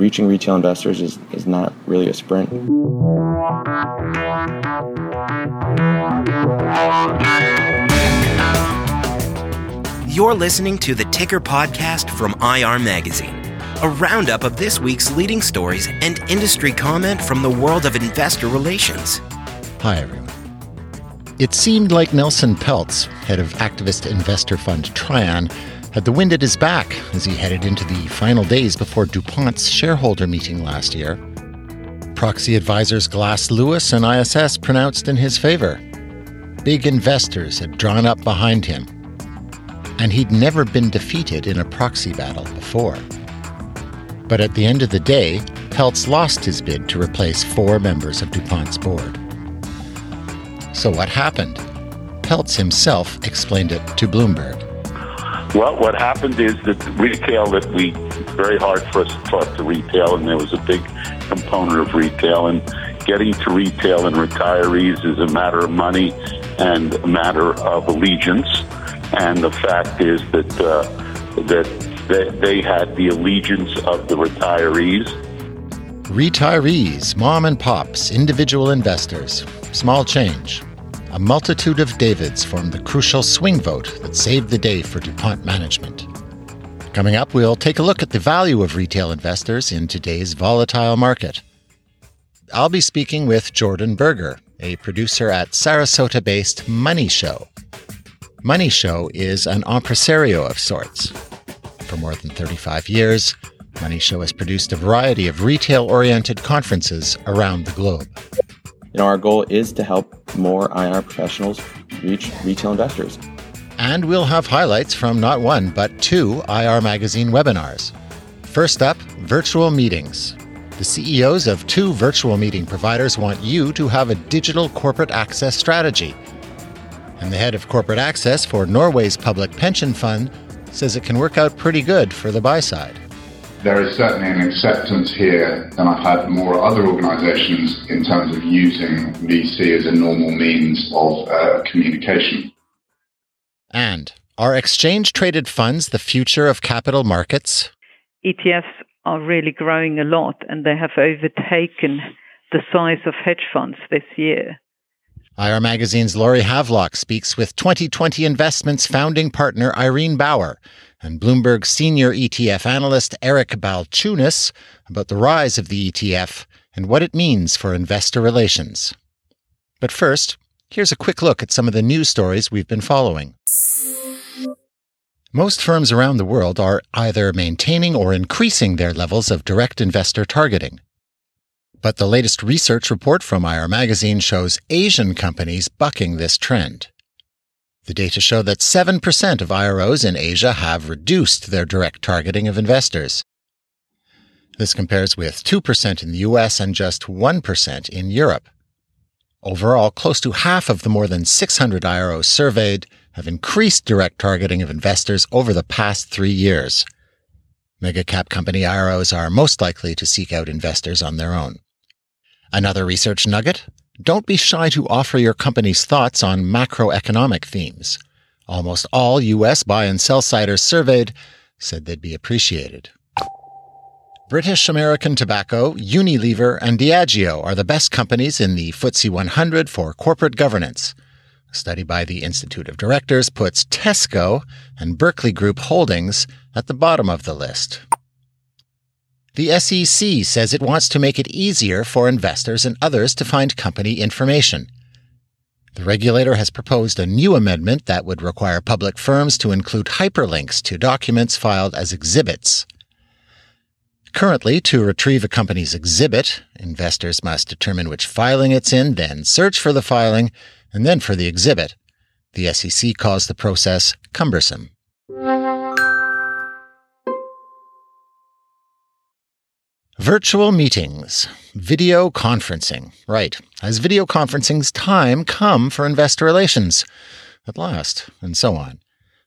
reaching retail investors is, is not really a sprint. You're listening to the Ticker Podcast from IR Magazine, a roundup of this week's leading stories and industry comment from the world of investor relations. Hi, everyone. It seemed like Nelson Peltz, head of activist investor fund Trian, had the wind at his back as he headed into the final days before DuPont's shareholder meeting last year. Proxy advisors Glass Lewis and ISS pronounced in his favor. Big investors had drawn up behind him, and he'd never been defeated in a proxy battle before. But at the end of the day, Peltz lost his bid to replace four members of DuPont's board. So what happened? Peltz himself explained it to Bloomberg. Well, what happened is that retail that we very hard for us to talk to retail, and there was a big component of retail, and getting to retail and retirees is a matter of money and a matter of allegiance. And the fact is that uh, that they, they had the allegiance of the retirees. Retirees, mom and pops, individual investors, small change. A multitude of Davids formed the crucial swing vote that saved the day for DuPont management. Coming up, we'll take a look at the value of retail investors in today's volatile market. I'll be speaking with Jordan Berger, a producer at Sarasota based Money Show. Money Show is an impresario of sorts. For more than 35 years, Money Show has produced a variety of retail oriented conferences around the globe. You know, our goal is to help more IR professionals reach retail investors. And we'll have highlights from not one, but two IR Magazine webinars. First up, virtual meetings. The CEOs of two virtual meeting providers want you to have a digital corporate access strategy. And the head of corporate access for Norway's public pension fund says it can work out pretty good for the buy side there is certainly an acceptance here than I've had more other organisations in terms of using VC as a normal means of uh, communication. And are exchange traded funds the future of capital markets? ETFs are really growing a lot and they have overtaken the size of hedge funds this year. IR Magazine's Laurie Havelock speaks with 2020 Investments founding partner Irene Bauer and Bloomberg senior ETF analyst Eric Balchunas about the rise of the ETF and what it means for investor relations. But first, here's a quick look at some of the news stories we've been following. Most firms around the world are either maintaining or increasing their levels of direct investor targeting. But the latest research report from IR Magazine shows Asian companies bucking this trend. The data show that 7% of IROs in Asia have reduced their direct targeting of investors. This compares with 2% in the US and just 1% in Europe. Overall, close to half of the more than 600 IROs surveyed have increased direct targeting of investors over the past three years. Megacap company IROs are most likely to seek out investors on their own. Another research nugget don't be shy to offer your company's thoughts on macroeconomic themes. Almost all U.S. buy and sell siders surveyed said they'd be appreciated. British American Tobacco, Unilever, and Diageo are the best companies in the FTSE 100 for corporate governance. A study by the Institute of Directors puts Tesco and Berkeley Group Holdings at the bottom of the list. The SEC says it wants to make it easier for investors and others to find company information. The regulator has proposed a new amendment that would require public firms to include hyperlinks to documents filed as exhibits. Currently, to retrieve a company's exhibit, investors must determine which filing it's in, then search for the filing, and then for the exhibit. The SEC calls the process cumbersome. Virtual meetings, video conferencing. Right. Has video conferencing's time come for investor relations? At last, and so on.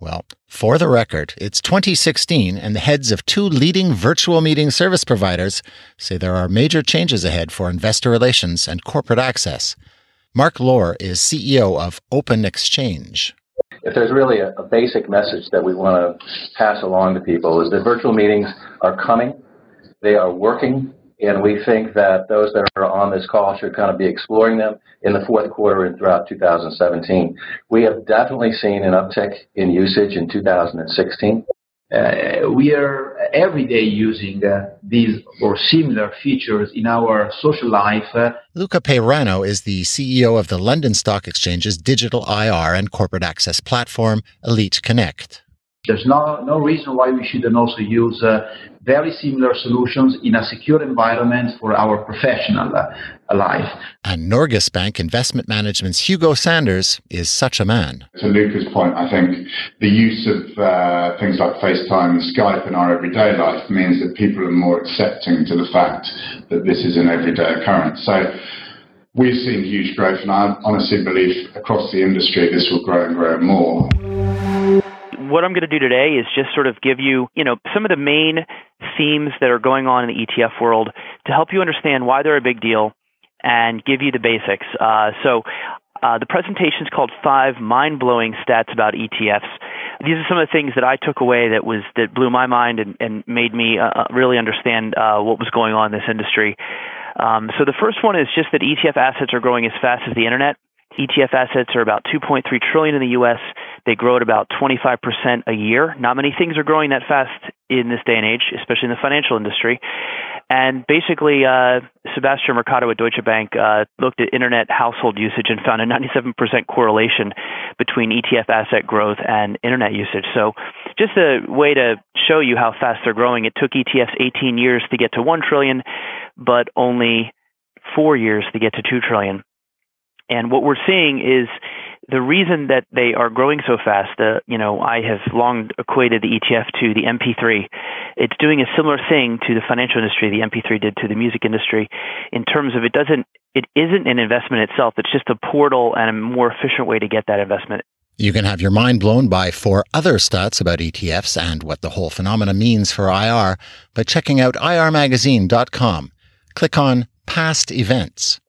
Well, for the record, it's 2016, and the heads of two leading virtual meeting service providers say there are major changes ahead for investor relations and corporate access. Mark Loehr is CEO of Open Exchange. If there's really a, a basic message that we want to pass along to people is that virtual meetings are coming They are working, and we think that those that are on this call should kind of be exploring them in the fourth quarter and throughout 2017. We have definitely seen an uptick in usage in 2016. Uh, we are every day using uh, these or similar features in our social life. Uh, Luca Peyrano is the CEO of the London Stock Exchange's digital IR and corporate access platform, Elite Connect. There's no, no reason why we shouldn't also use uh, very similar solutions in a secure environment for our professional uh, life. And Norges Bank Investment Management's Hugo Sanders is such a man. To Luca's point, I think the use of uh, things like FaceTime and Skype in our everyday life means that people are more accepting to the fact that this is an everyday occurrence. So we've seen huge growth, and I honestly believe across the industry this will grow and grow more what I'm going to do today is just sort of give you, you know, some of the main themes that are going on in the ETF world to help you understand why they're a big deal and give you the basics. Uh, so uh, the presentation is called Five Mind-Blowing Stats About ETFs. These are some of the things that I took away that was that blew my mind and, and made me uh, really understand uh, what was going on in this industry. Um, so the first one is just that ETF assets are growing as fast as the internet. ETF assets are about 2.3 trillion in the U.S. They grow at about 25% a year. Not many things are growing that fast in this day and age, especially in the financial industry. And basically, uh, Sebastian Mercado at Deutsche Bank uh, looked at internet household usage and found a 97% correlation between ETF asset growth and internet usage. So, just a way to show you how fast they're growing. It took ETFs 18 years to get to 1 trillion, but only four years to get to 2 trillion. And what we're seeing is the reason that they are growing so fast, uh, you know, I have long equated the ETF to the MP3. It's doing a similar thing to the financial industry the MP3 did to the music industry in terms of it doesn't, it isn't an investment itself. It's just a portal and a more efficient way to get that investment. You can have your mind blown by four other stats about ETFs and what the whole phenomena means for IR by checking out irmagazine.com. Click on past events.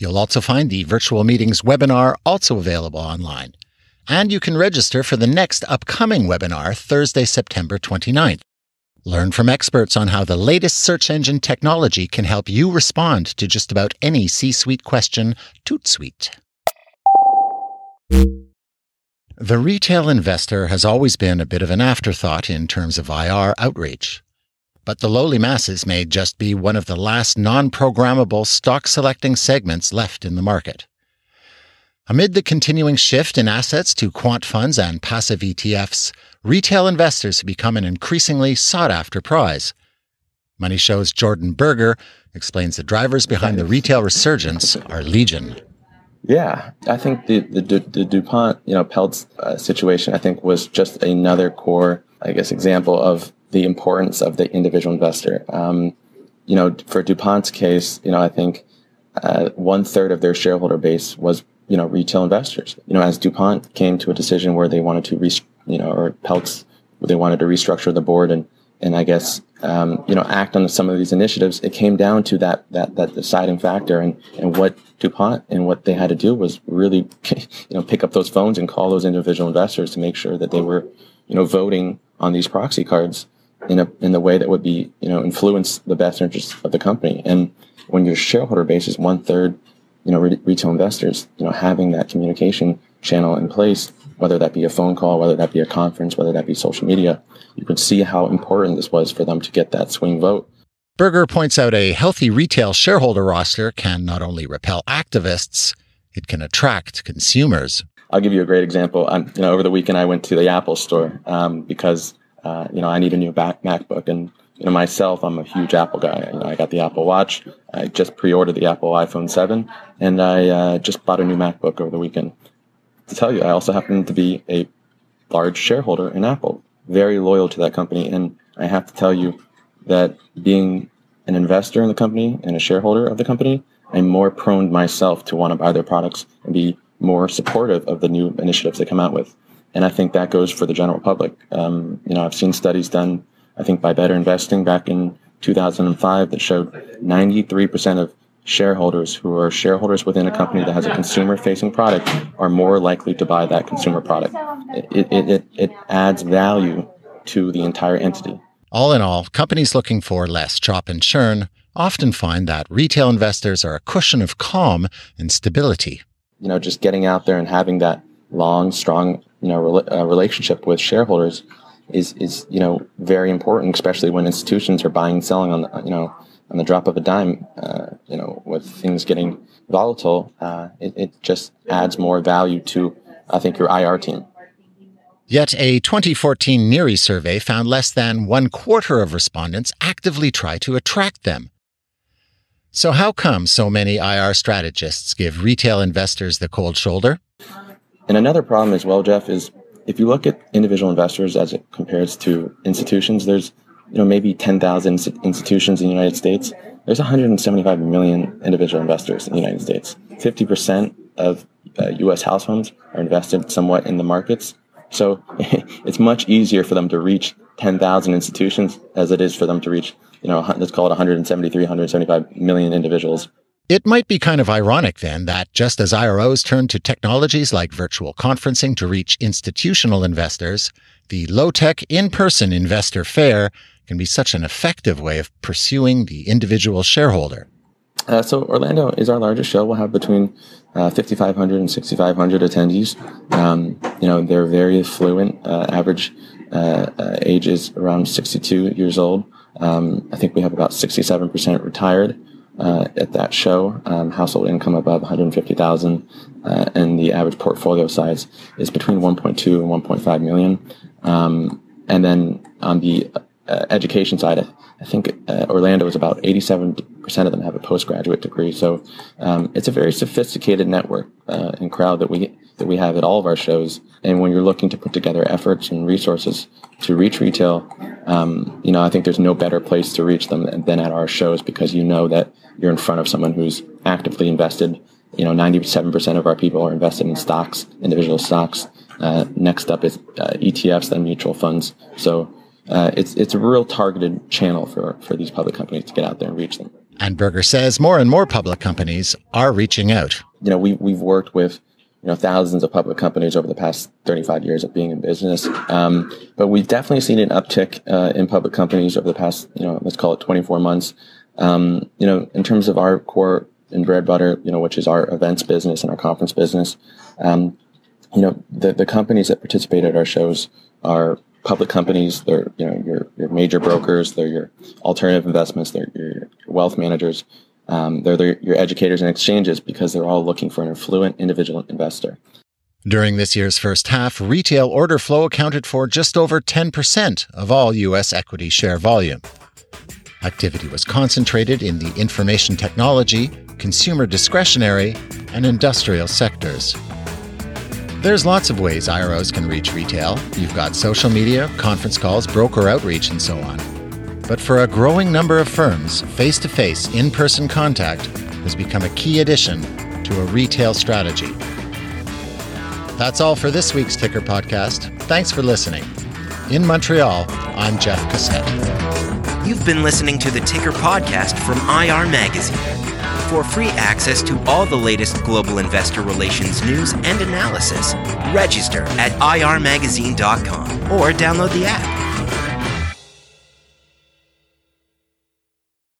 You'll also find the virtual meetings webinar also available online. And you can register for the next upcoming webinar Thursday, September 29th. Learn from experts on how the latest search engine technology can help you respond to just about any C suite question toot sweet. The retail investor has always been a bit of an afterthought in terms of IR outreach but the lowly masses may just be one of the last non programmable stock selecting segments left in the market. Amid the continuing shift in assets to quant funds and passive ETFs, retail investors have become an increasingly sought after prize. Money Show's Jordan Berger explains the drivers behind the retail resurgence are legion. Yeah, I think the the, the DuPont you know Peltz uh, situation I think was just another core I guess example of the importance of the individual investor. Um, you know, for DuPont's case, you know, I think uh, one third of their shareholder base was, you know, retail investors. You know, as DuPont came to a decision where they wanted to, you know, or Peltz, they wanted to restructure the board and, and I guess, um, you know, act on some of these initiatives, it came down to that, that, that deciding factor. And, and what DuPont and what they had to do was really, you know, pick up those phones and call those individual investors to make sure that they were, you know, voting on these proxy cards in a in the way that would be you know influence the best interests of the company. And when your shareholder base is one third, you know, re- retail investors, you know, having that communication channel in place, whether that be a phone call, whether that be a conference, whether that be social media, you can see how important this was for them to get that swing vote. Berger points out a healthy retail shareholder roster can not only repel activists, it can attract consumers. I'll give you a great example. Um, you know, over the weekend I went to the Apple store um, because uh, you know, I need a new back MacBook. And, you know, myself, I'm a huge Apple guy. You know, I got the Apple Watch. I just pre-ordered the Apple iPhone 7 and I uh, just bought a new MacBook over the weekend. To tell you, I also happen to be a large shareholder in Apple, very loyal to that company. And I have to tell you that being an investor in the company and a shareholder of the company, I'm more prone myself to want to buy their products and be more supportive of the new initiatives they come out with. And I think that goes for the general public. Um, you know, I've seen studies done, I think, by Better Investing back in 2005 that showed 93% of shareholders who are shareholders within a company that has a consumer facing product are more likely to buy that consumer product. It, it, it, it adds value to the entire entity. All in all, companies looking for less chop and churn often find that retail investors are a cushion of calm and stability. You know, just getting out there and having that long, strong, you know, re- uh, relationship with shareholders is is you know very important, especially when institutions are buying and selling on the, you know on the drop of a dime. Uh, you know, with things getting volatile, uh, it, it just adds more value to I think your IR team. Yet a 2014 NIRI survey found less than one quarter of respondents actively try to attract them. So, how come so many IR strategists give retail investors the cold shoulder? And another problem as well, Jeff, is if you look at individual investors as it compares to institutions, there's you know maybe 10,000 institutions in the United States. There's 175 million individual investors in the United States. 50% of uh, U.S. households are invested somewhat in the markets. So it's much easier for them to reach 10,000 institutions as it is for them to reach, you know, let's call it 173, 175 million individuals. It might be kind of ironic then that just as IROs turn to technologies like virtual conferencing to reach institutional investors, the low tech in person investor fair can be such an effective way of pursuing the individual shareholder. Uh, so Orlando is our largest show. We'll have between uh, 5,500 and 6,500 attendees. Um, you know, they're very affluent. Uh, average uh, uh, age is around 62 years old. Um, I think we have about 67% retired uh, at that show. Um, household income above 150,000, and the average portfolio size is between 1.2 and 1.5 million. Um, and then on the education side, I think uh, Orlando is about 87% of them have a postgraduate degree. So um, it's a very sophisticated network uh, and crowd that we that we have at all of our shows. And when you're looking to put together efforts and resources to reach retail, um, you know, I think there's no better place to reach them than at our shows because you know that you're in front of someone who's actively invested. You know, 97% of our people are invested in stocks, individual stocks. Uh, next up is uh, ETFs, then mutual funds. So uh, it's it's a real targeted channel for for these public companies to get out there and reach them. And Berger says more and more public companies are reaching out. You know, we we've worked with you know thousands of public companies over the past 35 years of being in business, um, but we've definitely seen an uptick uh, in public companies over the past you know let's call it 24 months. Um, you know, in terms of our core and bread butter, you know, which is our events business and our conference business. Um, you know, the the companies that participate at our shows are public companies. They're you know your your major brokers. They're your alternative investments. They're your, your wealth managers. Um, they're, they're your educators and exchanges because they're all looking for an affluent individual investor. During this year's first half, retail order flow accounted for just over 10% of all U.S. equity share volume. Activity was concentrated in the information technology, consumer discretionary, and industrial sectors. There's lots of ways IROs can reach retail. You've got social media, conference calls, broker outreach, and so on. But for a growing number of firms, face to face, in person contact has become a key addition to a retail strategy. That's all for this week's Ticker Podcast. Thanks for listening. In Montreal, I'm Jeff Cassette. You've been listening to the Ticker Podcast from IR Magazine. For free access to all the latest global investor relations news and analysis, register at irmagazine.com or download the app.